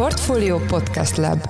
Portfolio Podcast Lab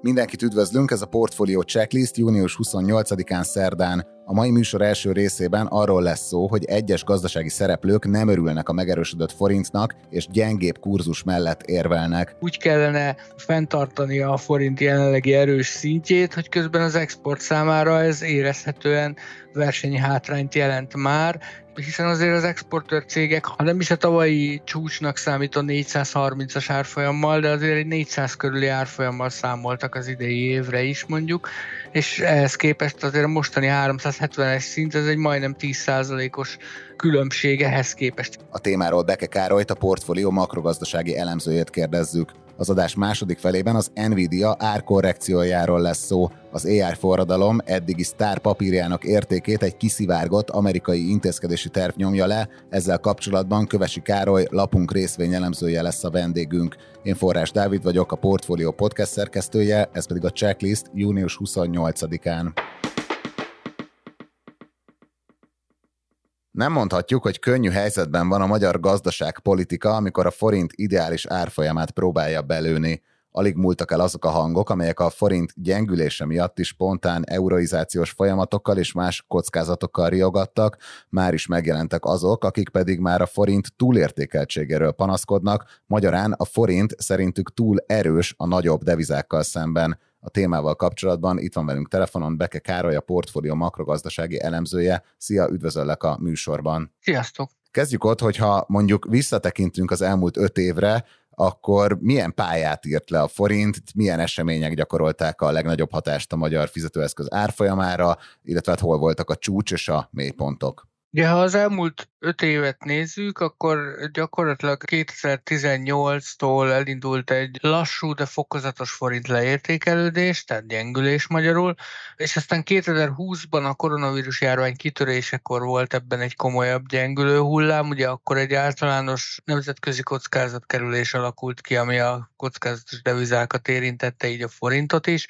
Mindenkit üdvözlünk, ez a Portfolio Checklist június 28-án szerdán. A mai műsor első részében arról lesz szó, hogy egyes gazdasági szereplők nem örülnek a megerősödött forintnak, és gyengébb kurzus mellett érvelnek. Úgy kellene fenntartani a forint jelenlegi erős szintjét, hogy közben az export számára ez érezhetően versenyhátrányt jelent már, hiszen azért az exportőr cégek, ha nem is a tavalyi csúcsnak számító 430-as árfolyammal, de azért egy 400 körüli árfolyammal számoltak az idei évre is mondjuk, és ehhez képest azért a mostani 370-es szint, ez egy majdnem 10%-os különbség ehhez képest. A témáról Beke Károlyt, a portfólió makrogazdasági elemzőjét kérdezzük. Az adás második felében az Nvidia árkorrekciójáról lesz szó. Az AI forradalom eddigi sztár papírjának értékét egy kiszivárgott amerikai intézkedési terv nyomja le, ezzel kapcsolatban Kövesi Károly lapunk részvényelemzője lesz a vendégünk. Én Forrás Dávid vagyok, a Portfolio podcast szerkesztője, ez pedig a checklist június 28-án. Nem mondhatjuk, hogy könnyű helyzetben van a magyar gazdaságpolitika, amikor a forint ideális árfolyamát próbálja belőni. Alig múltak el azok a hangok, amelyek a forint gyengülése miatt is spontán euroizációs folyamatokkal és más kockázatokkal riogattak, már is megjelentek azok, akik pedig már a forint túlértékeltségéről panaszkodnak, magyarán a forint szerintük túl erős a nagyobb devizákkal szemben a témával kapcsolatban. Itt van velünk telefonon Beke Károly, a portfólió makrogazdasági elemzője. Szia, üdvözöllek a műsorban. Sziasztok! Kezdjük ott, hogyha mondjuk visszatekintünk az elmúlt öt évre, akkor milyen pályát írt le a forint, milyen események gyakorolták a legnagyobb hatást a magyar fizetőeszköz árfolyamára, illetve hát hol voltak a csúcs és a mélypontok? Ja, ha az elmúlt öt évet nézzük, akkor gyakorlatilag 2018-tól elindult egy lassú, de fokozatos forint leértékelődés, tehát gyengülés magyarul, és aztán 2020-ban a koronavírus járvány kitörésekor volt ebben egy komolyabb gyengülő hullám, ugye akkor egy általános nemzetközi kockázatkerülés alakult ki, ami a kockázatos devizákat érintette, így a forintot is,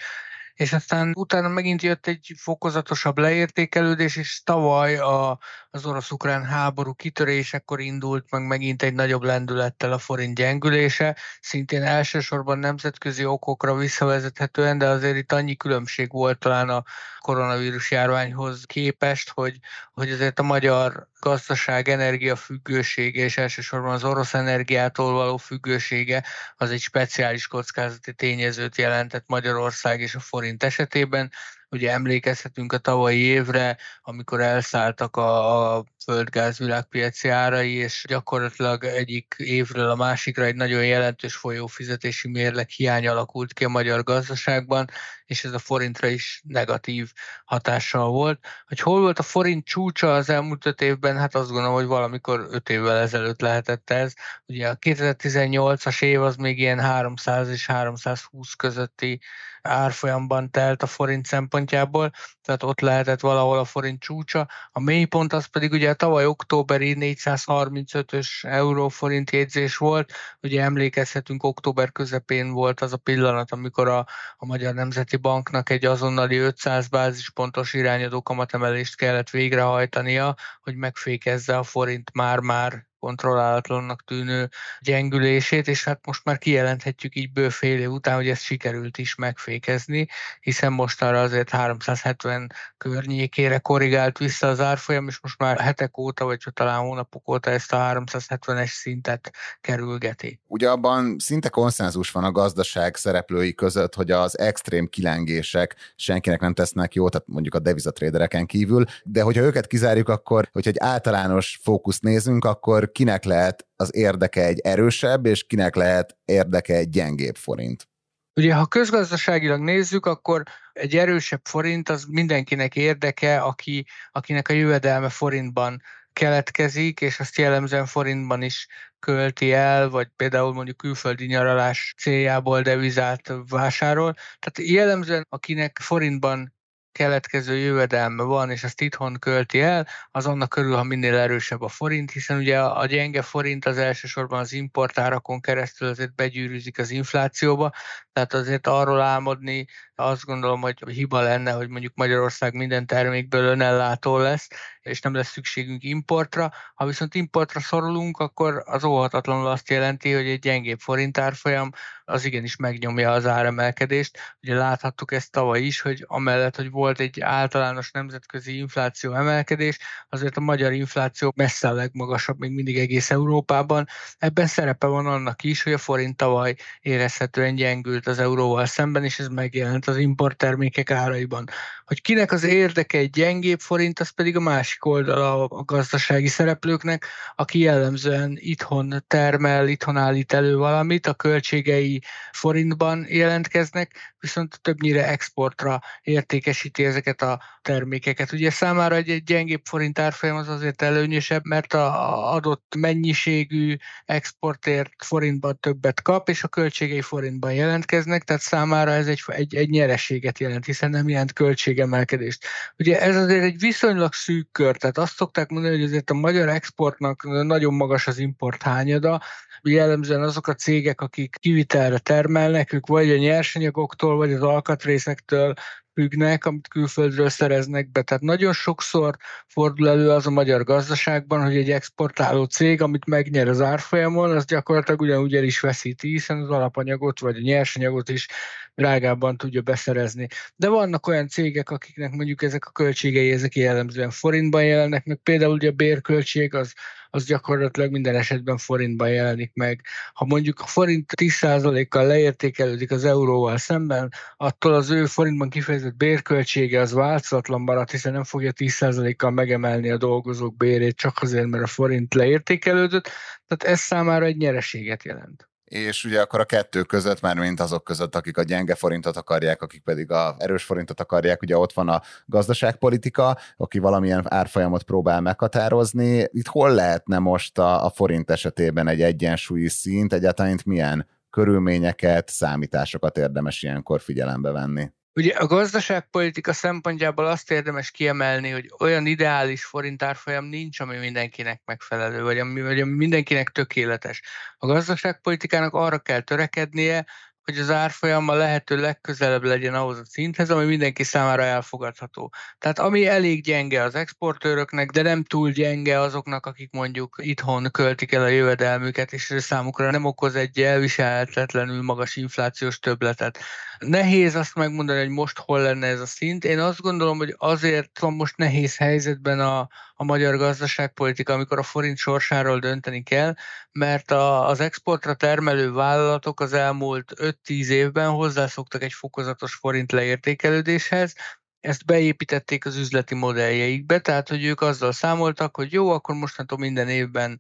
és aztán utána megint jött egy fokozatosabb leértékelődés, és tavaly a, az orosz-ukrán háború kitörésekor indult meg megint egy nagyobb lendülettel a forint gyengülése, szintén elsősorban nemzetközi okokra visszavezethetően, de azért itt annyi különbség volt talán a koronavírus járványhoz képest, hogy, hogy azért a magyar gazdaság energiafüggősége, és elsősorban az orosz energiától való függősége, az egy speciális kockázati tényezőt jelentett Magyarország és a forint esetében. Ugye emlékezhetünk a tavalyi évre, amikor elszálltak a, a földgáz világpiaci árai, és gyakorlatilag egyik évről a másikra egy nagyon jelentős folyófizetési mérleg hiány alakult ki a magyar gazdaságban, és ez a forintra is negatív hatással volt. Hogy hol volt a forint csúcsa az elmúlt öt évben, hát azt gondolom, hogy valamikor öt évvel ezelőtt lehetett ez. Ugye a 2018-as év az még ilyen 300 és 320 közötti árfolyamban telt a forint szempontjából, tehát ott lehetett valahol a forint csúcsa. A mélypont az pedig ugye a tavaly októberi 435-ös euróforint jegyzés volt, ugye emlékezhetünk, október közepén volt az a pillanat, amikor a, a Magyar Nemzeti Banknak egy azonnali 500 bázispontos irányadó kamatemelést kellett végrehajtania, hogy megfékezze a forint már-már kontrollálatlannak tűnő gyengülését, és hát most már kijelenthetjük így bő fél év után, hogy ezt sikerült is megfékezni, hiszen most arra azért 370 környékére korrigált vissza az árfolyam, és most már hetek óta, vagy talán hónapok óta ezt a 370-es szintet kerülgeti. Ugye abban szinte konszenzus van a gazdaság szereplői között, hogy az extrém kilengések senkinek nem tesznek jó, tehát mondjuk a devizatrédereken kívül, de hogyha őket kizárjuk, akkor, hogyha egy általános fókuszt nézünk, akkor kinek lehet az érdeke egy erősebb, és kinek lehet érdeke egy gyengébb forint? Ugye, ha közgazdaságilag nézzük, akkor egy erősebb forint az mindenkinek érdeke, aki, akinek a jövedelme forintban keletkezik, és azt jellemzően forintban is költi el, vagy például mondjuk külföldi nyaralás céljából devizát vásárol. Tehát jellemzően akinek forintban keletkező jövedelme van, és azt itthon költi el, az annak körül, ha minél erősebb a forint, hiszen ugye a gyenge forint az elsősorban az importárakon keresztül azért begyűrűzik az inflációba, tehát azért arról álmodni, azt gondolom, hogy hiba lenne, hogy mondjuk Magyarország minden termékből önellátó lesz, és nem lesz szükségünk importra. Ha viszont importra szorulunk, akkor az óhatatlanul azt jelenti, hogy egy gyengébb forint árfolyam az igenis megnyomja az áremelkedést. Ugye láthattuk ezt tavaly is, hogy amellett, hogy volt egy általános nemzetközi infláció emelkedés, azért a magyar infláció messze a legmagasabb még mindig egész Európában. Ebben szerepe van annak is, hogy a forint tavaly érezhetően gyengült az euróval szemben, és ez megjelent az importtermékek áraiban. Hogy kinek az érdeke egy gyengébb forint, az pedig a másik oldala a gazdasági szereplőknek, aki jellemzően itthon termel, itthon állít elő valamit, a költségei forintban jelentkeznek, viszont többnyire exportra értékesíti ezeket a termékeket. Ugye számára egy, gyengébb forint árfolyam az azért előnyösebb, mert a adott mennyiségű exportért forintban többet kap, és a költségei forintban jelentkeznek, tehát számára ez egy, egy, egy nyereséget jelent, hiszen nem jelent költségemelkedést. Ugye ez azért egy viszonylag szűk kör, tehát azt szokták mondani, hogy azért a magyar exportnak nagyon magas az import hányada, jellemzően azok a cégek, akik kivitelre termelnek, ők vagy a nyersanyagoktól, vagy az alkatrészektől függnek, amit külföldről szereznek be. Tehát nagyon sokszor fordul elő az a magyar gazdaságban, hogy egy exportáló cég, amit megnyer az árfolyamon, az gyakorlatilag ugyanúgy el is veszíti, hiszen az alapanyagot vagy a nyersanyagot is drágábban tudja beszerezni. De vannak olyan cégek, akiknek mondjuk ezek a költségei, ezek jellemzően forintban jelennek, meg például ugye a bérköltség az az gyakorlatilag minden esetben forintban jelenik meg. Ha mondjuk a forint 10%-kal leértékelődik az euróval szemben, attól az ő forintban kifejezett bérköltsége az változatlan marad, hiszen nem fogja 10%-kal megemelni a dolgozók bérét csak azért, mert a forint leértékelődött, tehát ez számára egy nyereséget jelent és ugye akkor a kettő között, már mint azok között, akik a gyenge forintot akarják, akik pedig a erős forintot akarják, ugye ott van a gazdaságpolitika, aki valamilyen árfolyamot próbál meghatározni. Itt hol lehetne most a, a forint esetében egy egyensúlyi szint, egyáltalán milyen körülményeket, számításokat érdemes ilyenkor figyelembe venni? Ugye a gazdaságpolitika szempontjából azt érdemes kiemelni, hogy olyan ideális forintárfolyam nincs, ami mindenkinek megfelelő, vagy ami, vagy ami mindenkinek tökéletes. A gazdaságpolitikának arra kell törekednie, hogy az árfolyam a lehető legközelebb legyen ahhoz a szinthez, ami mindenki számára elfogadható. Tehát ami elég gyenge az exportőröknek, de nem túl gyenge azoknak, akik mondjuk itthon költik el a jövedelmüket, és számukra nem okoz egy elviselhetetlenül magas inflációs többletet. Nehéz azt megmondani, hogy most hol lenne ez a szint. Én azt gondolom, hogy azért van most nehéz helyzetben a, a magyar gazdaságpolitika, amikor a forint sorsáról dönteni kell, mert a, az exportra termelő vállalatok az elmúlt 5-10 évben hozzászoktak egy fokozatos forint leértékelődéshez, ezt beépítették az üzleti modelljeikbe, tehát hogy ők azzal számoltak, hogy jó, akkor mostantól minden évben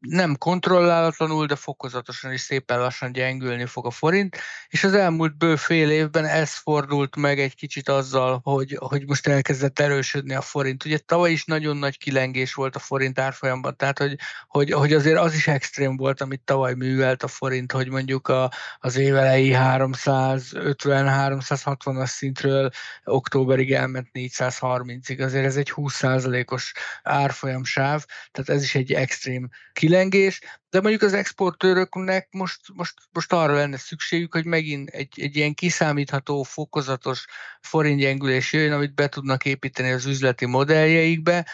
nem kontrollálatlanul, de fokozatosan és szépen lassan gyengülni fog a forint, és az elmúlt bő fél évben ez fordult meg egy kicsit azzal, hogy, hogy most elkezdett erősödni a forint. Ugye tavaly is nagyon nagy kilengés volt a forint árfolyamban, tehát hogy, hogy, hogy azért az is extrém volt, amit tavaly művelt a forint, hogy mondjuk a, az évelei 350-360-as szintről októberig elment 430-ig, azért ez egy 20%-os árfolyamsáv, tehát ez is egy extrém kilengés kilengés, de mondjuk az exportőröknek most, most, most arra lenne szükségük, hogy megint egy, egy ilyen kiszámítható, fokozatos forintgyengülés jöjjön, amit be tudnak építeni az üzleti modelljeikbe,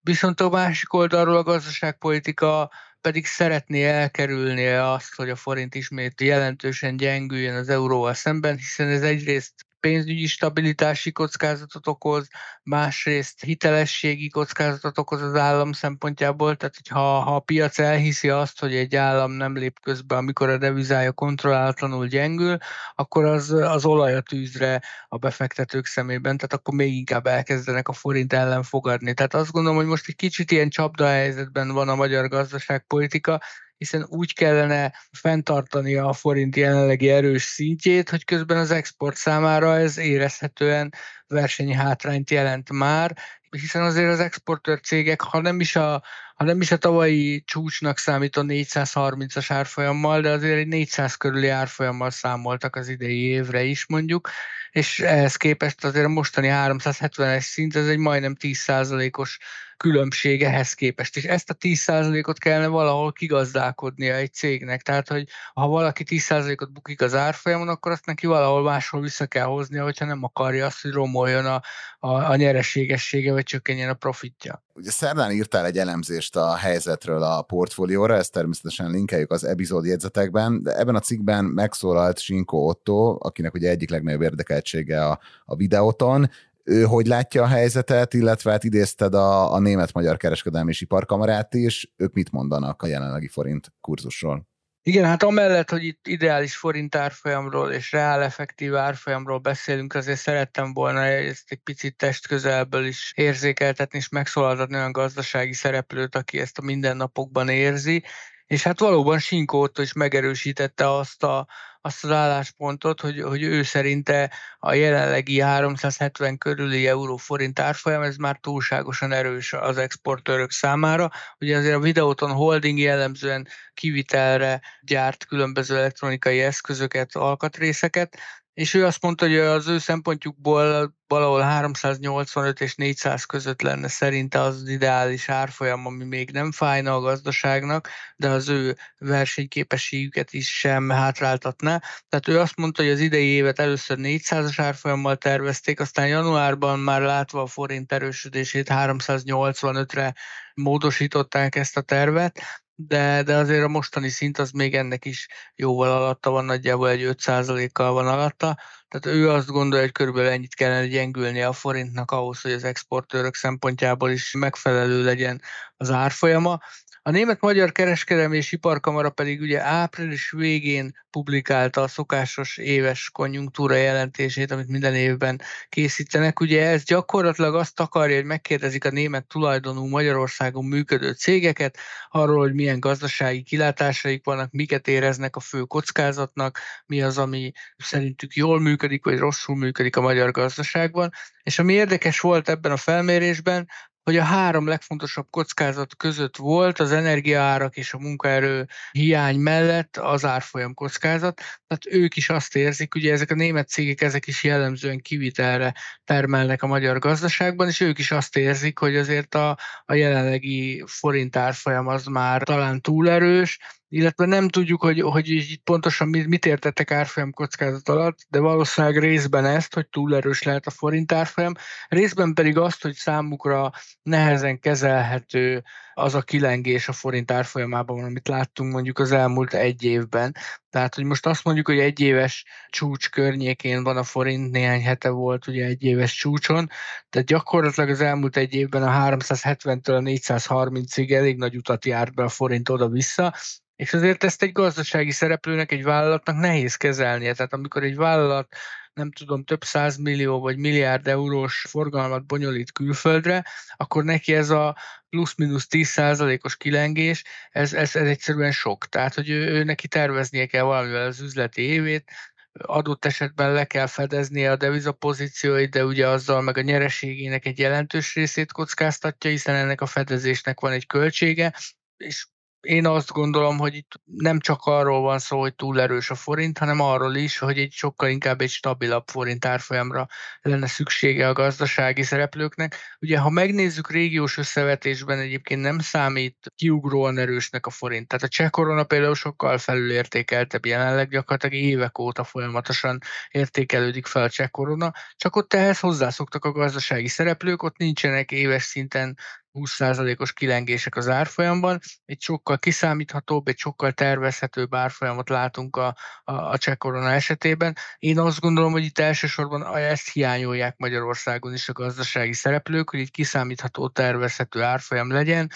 viszont a másik oldalról a gazdaságpolitika pedig szeretné elkerülni azt, hogy a forint ismét jelentősen gyengüljön az euróval szemben, hiszen ez egyrészt pénzügyi stabilitási kockázatot okoz, másrészt hitelességi kockázatot okoz az állam szempontjából, tehát hogyha ha a piac elhiszi azt, hogy egy állam nem lép közbe, amikor a devizája kontrollálatlanul gyengül, akkor az, az olaj a tűzre a befektetők szemében, tehát akkor még inkább elkezdenek a forint ellen fogadni. Tehát azt gondolom, hogy most egy kicsit ilyen csapda helyzetben van a magyar gazdaságpolitika, hiszen úgy kellene fenntartani a forint jelenlegi erős szintjét, hogy közben az export számára ez érezhetően versenyhátrányt jelent már, hiszen azért az exportőr cégek, ha nem is a, ha nem is a tavalyi csúcsnak számító 430-as árfolyammal, de azért egy 400 körüli árfolyammal számoltak az idei évre is mondjuk, és ehhez képest azért a mostani 370-es szint, ez egy majdnem 10%-os különbség ehhez képest. És ezt a 10%-ot kellene valahol kigazdálkodnia egy cégnek. Tehát, hogy ha valaki 10%-ot bukik az árfolyamon, akkor azt neki valahol máshol vissza kell hoznia, hogyha nem akarja azt, hogy romoljon a, a, a nyereségessége, vagy csökkenjen a profitja. Ugye szerdán írtál egy elemzést a helyzetről a portfólióra, ezt természetesen linkeljük az epizód jegyzetekben, de ebben a cikkben megszólalt Sinko Otto, akinek ugye egyik legnagyobb érdekeltsége a, a videóton, ő hogy látja a helyzetet, illetve hát idézted a, a Német-Magyar Kereskedelmi és Iparkamarát is, ők mit mondanak a jelenlegi forint kurzusról? Igen, hát amellett, hogy itt ideális forint árfolyamról és reál effektív árfolyamról beszélünk, azért szerettem volna ezt egy picit testközelből is érzékeltetni és megszólaltatni olyan gazdasági szereplőt, aki ezt a mindennapokban érzi, és hát valóban Sinko Otto is megerősítette azt, a, azt az álláspontot, hogy, hogy ő szerinte a jelenlegi 370 körüli euró-forint árfolyam, ez már túlságosan erős az exportőrök számára. Ugye azért a Videoton Holding jellemzően kivitelre gyárt különböző elektronikai eszközöket, alkatrészeket, és ő azt mondta, hogy az ő szempontjukból valahol 385 és 400 között lenne szerinte az, ideális árfolyam, ami még nem fájna a gazdaságnak, de az ő versenyképességüket is sem hátráltatná. Tehát ő azt mondta, hogy az idei évet először 400-as árfolyammal tervezték, aztán januárban már látva a forint erősödését 385-re módosították ezt a tervet, de, de azért a mostani szint az még ennek is jóval alatta van, nagyjából egy 5%-kal van alatta, tehát ő azt gondolja, hogy körülbelül ennyit kellene gyengülni a forintnak ahhoz, hogy az exportőrök szempontjából is megfelelő legyen az árfolyama. A Német-Magyar Kereskedelmi és Iparkamara pedig ugye április végén publikálta a szokásos éves konjunktúra jelentését, amit minden évben készítenek. Ugye ez gyakorlatilag azt akarja, hogy megkérdezik a német tulajdonú Magyarországon működő cégeket arról, hogy milyen gazdasági kilátásaik vannak, miket éreznek a fő kockázatnak, mi az, ami szerintük jól működik, vagy rosszul működik a magyar gazdaságban. És ami érdekes volt ebben a felmérésben, hogy a három legfontosabb kockázat között volt az energiaárak és a munkaerő hiány mellett az árfolyam kockázat. Tehát ők is azt érzik, ugye ezek a német cégek, ezek is jellemzően kivitelre termelnek a magyar gazdaságban, és ők is azt érzik, hogy azért a, a jelenlegi forint árfolyam az már talán túl erős, illetve nem tudjuk, hogy, hogy itt pontosan mit, mit értettek árfolyam kockázat alatt, de valószínűleg részben ezt, hogy túl erős lehet a forint árfolyam, részben pedig azt, hogy számukra nehezen kezelhető az a kilengés a forint árfolyamában, amit láttunk mondjuk az elmúlt egy évben. Tehát, hogy most azt mondjuk, hogy egy éves csúcs környékén van a forint, néhány hete volt ugye egy éves csúcson, tehát gyakorlatilag az elmúlt egy évben a 370-től a 430-ig elég nagy utat járt be a forint oda-vissza, és azért ezt egy gazdasági szereplőnek, egy vállalatnak nehéz kezelnie. Tehát amikor egy vállalat nem tudom, több millió vagy milliárd eurós forgalmat bonyolít külföldre, akkor neki ez a plusz-minusz 10 százalékos kilengés, ez, ez, ez egyszerűen sok. Tehát, hogy ő, ő neki terveznie kell valamivel az üzleti évét, adott esetben le kell fedeznie a devizapozícióit, de ugye azzal meg a nyereségének egy jelentős részét kockáztatja, hiszen ennek a fedezésnek van egy költsége, és én azt gondolom, hogy itt nem csak arról van szó, hogy túl erős a forint, hanem arról is, hogy egy sokkal inkább egy stabilabb forint árfolyamra lenne szüksége a gazdasági szereplőknek. Ugye, ha megnézzük régiós összevetésben, egyébként nem számít kiugróan erősnek a forint. Tehát a cseh korona például sokkal felülértékeltebb jelenleg, gyakorlatilag évek óta folyamatosan értékelődik fel a cseh korona, csak ott ehhez hozzászoktak a gazdasági szereplők, ott nincsenek éves szinten 20%-os kilengések az árfolyamban, egy sokkal kiszámíthatóbb, egy sokkal tervezhetőbb árfolyamot látunk a, a, a cseh korona esetében. Én azt gondolom, hogy itt elsősorban ezt hiányolják Magyarországon is a gazdasági szereplők, hogy egy kiszámítható, tervezhető árfolyam legyen,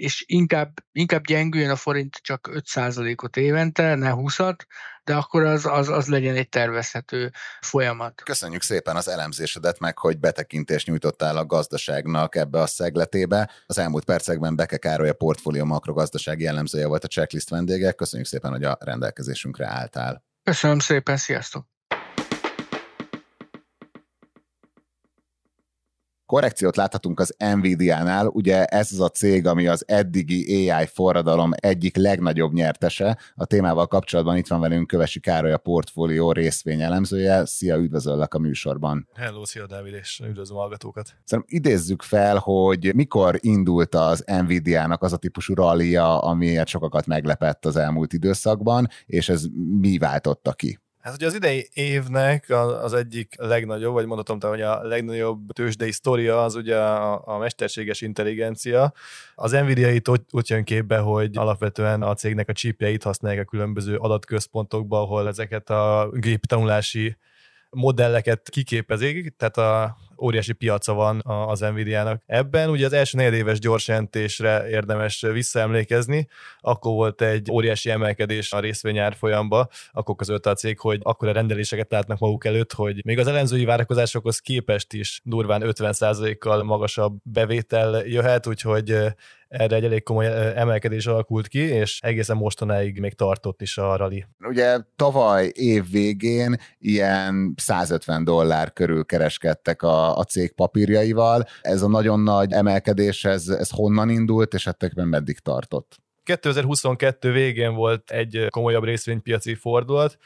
és inkább, inkább gyengüljön a forint csak 5%-ot évente, ne 20-at, de akkor az, az, az legyen egy tervezhető folyamat. Köszönjük szépen az elemzésedet meg, hogy betekintést nyújtottál a gazdaságnak ebbe a szegletébe. Az elmúlt percekben Beke Károly a portfólió makrogazdasági jellemzője volt a checklist vendége. Köszönjük szépen, hogy a rendelkezésünkre álltál. Köszönöm szépen, sziasztok! Korrekciót láthatunk az Nvidia-nál, ugye ez az a cég, ami az eddigi AI forradalom egyik legnagyobb nyertese. A témával kapcsolatban itt van velünk Kövesi Károly, a portfólió részvényelemzője. Szia, üdvözöllek a műsorban. Hello, szia Dávid, és üdvözlöm a hallgatókat. Szerintem idézzük fel, hogy mikor indult az Nvidia-nak az a típusú rallia, amiért sokakat meglepett az elmúlt időszakban, és ez mi váltotta ki? Hát ugye az idei évnek az egyik legnagyobb, vagy mondhatom te, hogy a legnagyobb tőzsdei sztoria az ugye a, a mesterséges intelligencia. Az Nvidia itt úgy, úgy jön képbe, hogy alapvetően a cégnek a chipjeit használják a különböző adatközpontokba, ahol ezeket a géptanulási modelleket kiképezik, tehát a óriási piaca van az Nvidia-nak. Ebben ugye az első negyedéves gyorsjelentésre érdemes visszaemlékezni, akkor volt egy óriási emelkedés a részvényár folyamba, akkor közölt a cég, hogy akkor a rendeléseket látnak maguk előtt, hogy még az elemzői várakozásokhoz képest is durván 50%-kal magasabb bevétel jöhet, úgyhogy erre egy elég komoly emelkedés alakult ki, és egészen mostanáig még tartott is a rally. Ugye tavaly év végén ilyen 150 dollár körül kereskedtek a, a cég papírjaival. Ez a nagyon nagy emelkedés, ez, ez honnan indult, és ettekben meddig tartott? 2022 végén volt egy komolyabb részvénypiaci fordulat,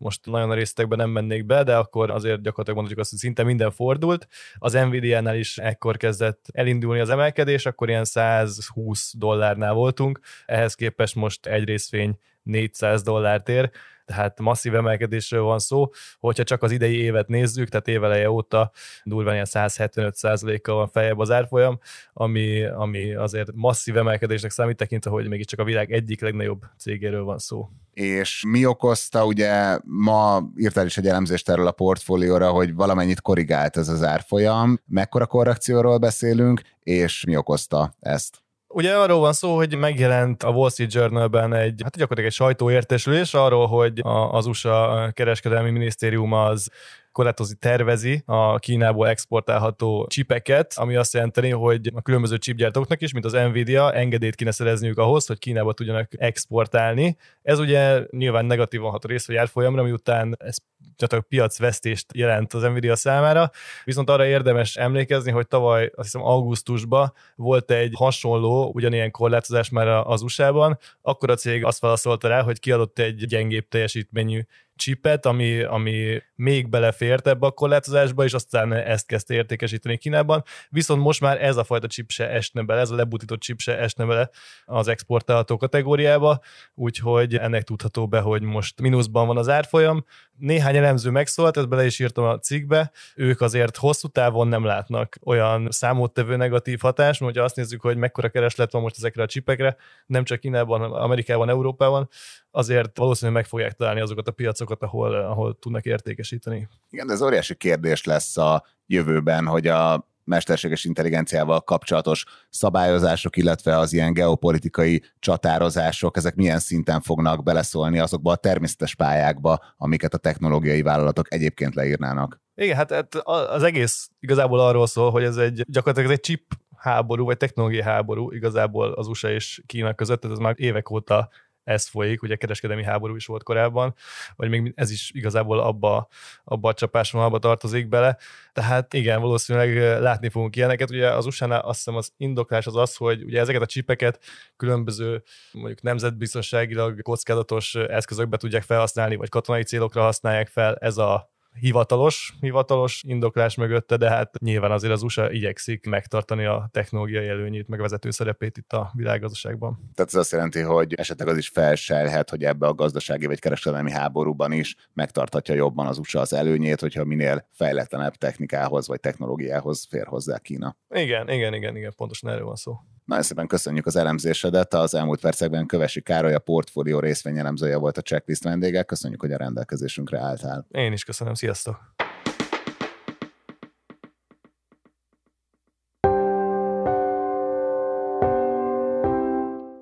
most nagyon a részletekben nem mennék be, de akkor azért gyakorlatilag mondhatjuk azt, hogy szinte minden fordult. Az Nvidia-nál is ekkor kezdett elindulni az emelkedés, akkor ilyen 120 dollárnál voltunk, ehhez képest most egy részvény 400 dollárt ér, tehát masszív emelkedésről van szó. Hogyha csak az idei évet nézzük, tehát éveleje óta durván ilyen 175%-kal van feljebb az árfolyam, ami, ami azért masszív emelkedésnek számít tekintve, hogy mégiscsak a világ egyik legnagyobb cégéről van szó. És mi okozta, ugye ma írtál is egy elemzést erről a portfólióra, hogy valamennyit korrigált ez az árfolyam. Mekkora korrekcióról beszélünk, és mi okozta ezt? Ugye arról van szó, hogy megjelent a Wall Street Journalben egy, hát gyakorlatilag egy sajtóértesülés arról, hogy az USA kereskedelmi minisztérium az korlátozni tervezi a Kínából exportálható csipeket, ami azt jelenti, hogy a különböző chipgyártóknak is, mint az Nvidia, engedélyt kéne szerezniük ahhoz, hogy Kínába tudjanak exportálni. Ez ugye nyilván negatívan hat a részvegy árfolyamra, miután ez gyakorlatilag piacvesztést jelent az Nvidia számára, viszont arra érdemes emlékezni, hogy tavaly azt hiszem augusztusban volt egy hasonló, ugyanilyen korlátozás már az USA-ban, akkor a cég azt válaszolta rá, hogy kiadott egy gyengébb teljesítményű chipet, ami, ami még belefért ebbe a korlátozásba, és aztán ezt kezdte értékesíteni Kínában. Viszont most már ez a fajta chip se esne bele, ez a lebutított chip se esne bele az exportálható kategóriába, úgyhogy ennek tudható be, hogy most mínuszban van az árfolyam. Néhány elemző megszólt, ezt bele is írtam a cikkbe, ők azért hosszú távon nem látnak olyan számottevő negatív hatást, hogyha azt nézzük, hogy mekkora kereslet van most ezekre a csipekre, nem csak Kínában, Amerikában, Európában, azért valószínűleg meg fogják találni azokat a piacokat, ahol, ahol tudnak értékesíteni. Igen, de ez óriási kérdés lesz a jövőben, hogy a mesterséges intelligenciával kapcsolatos szabályozások, illetve az ilyen geopolitikai csatározások, ezek milyen szinten fognak beleszólni azokba a természetes pályákba, amiket a technológiai vállalatok egyébként leírnának. Igen, hát, hát az egész igazából arról szól, hogy ez egy gyakorlatilag ez egy chip háború, vagy technológiai háború igazából az USA és Kína között, ez már évek óta ez folyik, ugye kereskedelmi háború is volt korábban, vagy még ez is igazából abba, abba a csapásvonalba tartozik bele. Tehát igen, valószínűleg látni fogunk ilyeneket. Ugye az usa azt hiszem az indoklás az az, hogy ugye ezeket a csipeket különböző mondjuk nemzetbiztonságilag kockázatos eszközökbe tudják felhasználni, vagy katonai célokra használják fel. Ez a hivatalos, hivatalos indoklás mögötte, de hát nyilván azért az USA igyekszik megtartani a technológiai előnyét, meg vezető szerepét itt a világgazdaságban. Tehát ez azt jelenti, hogy esetleg az is felselhet, hogy ebbe a gazdasági vagy kereskedelmi háborúban is megtartatja jobban az USA az előnyét, hogyha minél fejletlenebb technikához vagy technológiához fér hozzá Kína. Igen, igen, igen, igen, pontosan erről van szó. Nagyon szépen köszönjük az elemzésedet. Az elmúlt percekben Kövesi Károly, a portfólió részvényelemzője volt a checklist vendége. Köszönjük, hogy a rendelkezésünkre álltál. Én is köszönöm, sziasztok!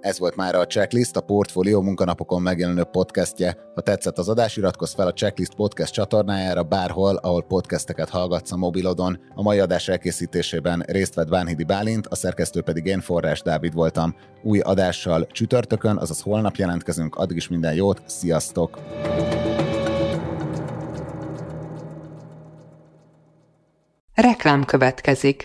Ez volt már a Checklist, a Portfolio munkanapokon megjelenő podcastje. Ha tetszett az adás, iratkozz fel a Checklist podcast csatornájára bárhol, ahol podcasteket hallgatsz a mobilodon. A mai adás elkészítésében részt vett Bánhidi Bálint, a szerkesztő pedig én Forrás Dávid voltam. Új adással csütörtökön, azaz holnap jelentkezünk, addig is minden jót, sziasztok! Reklám következik.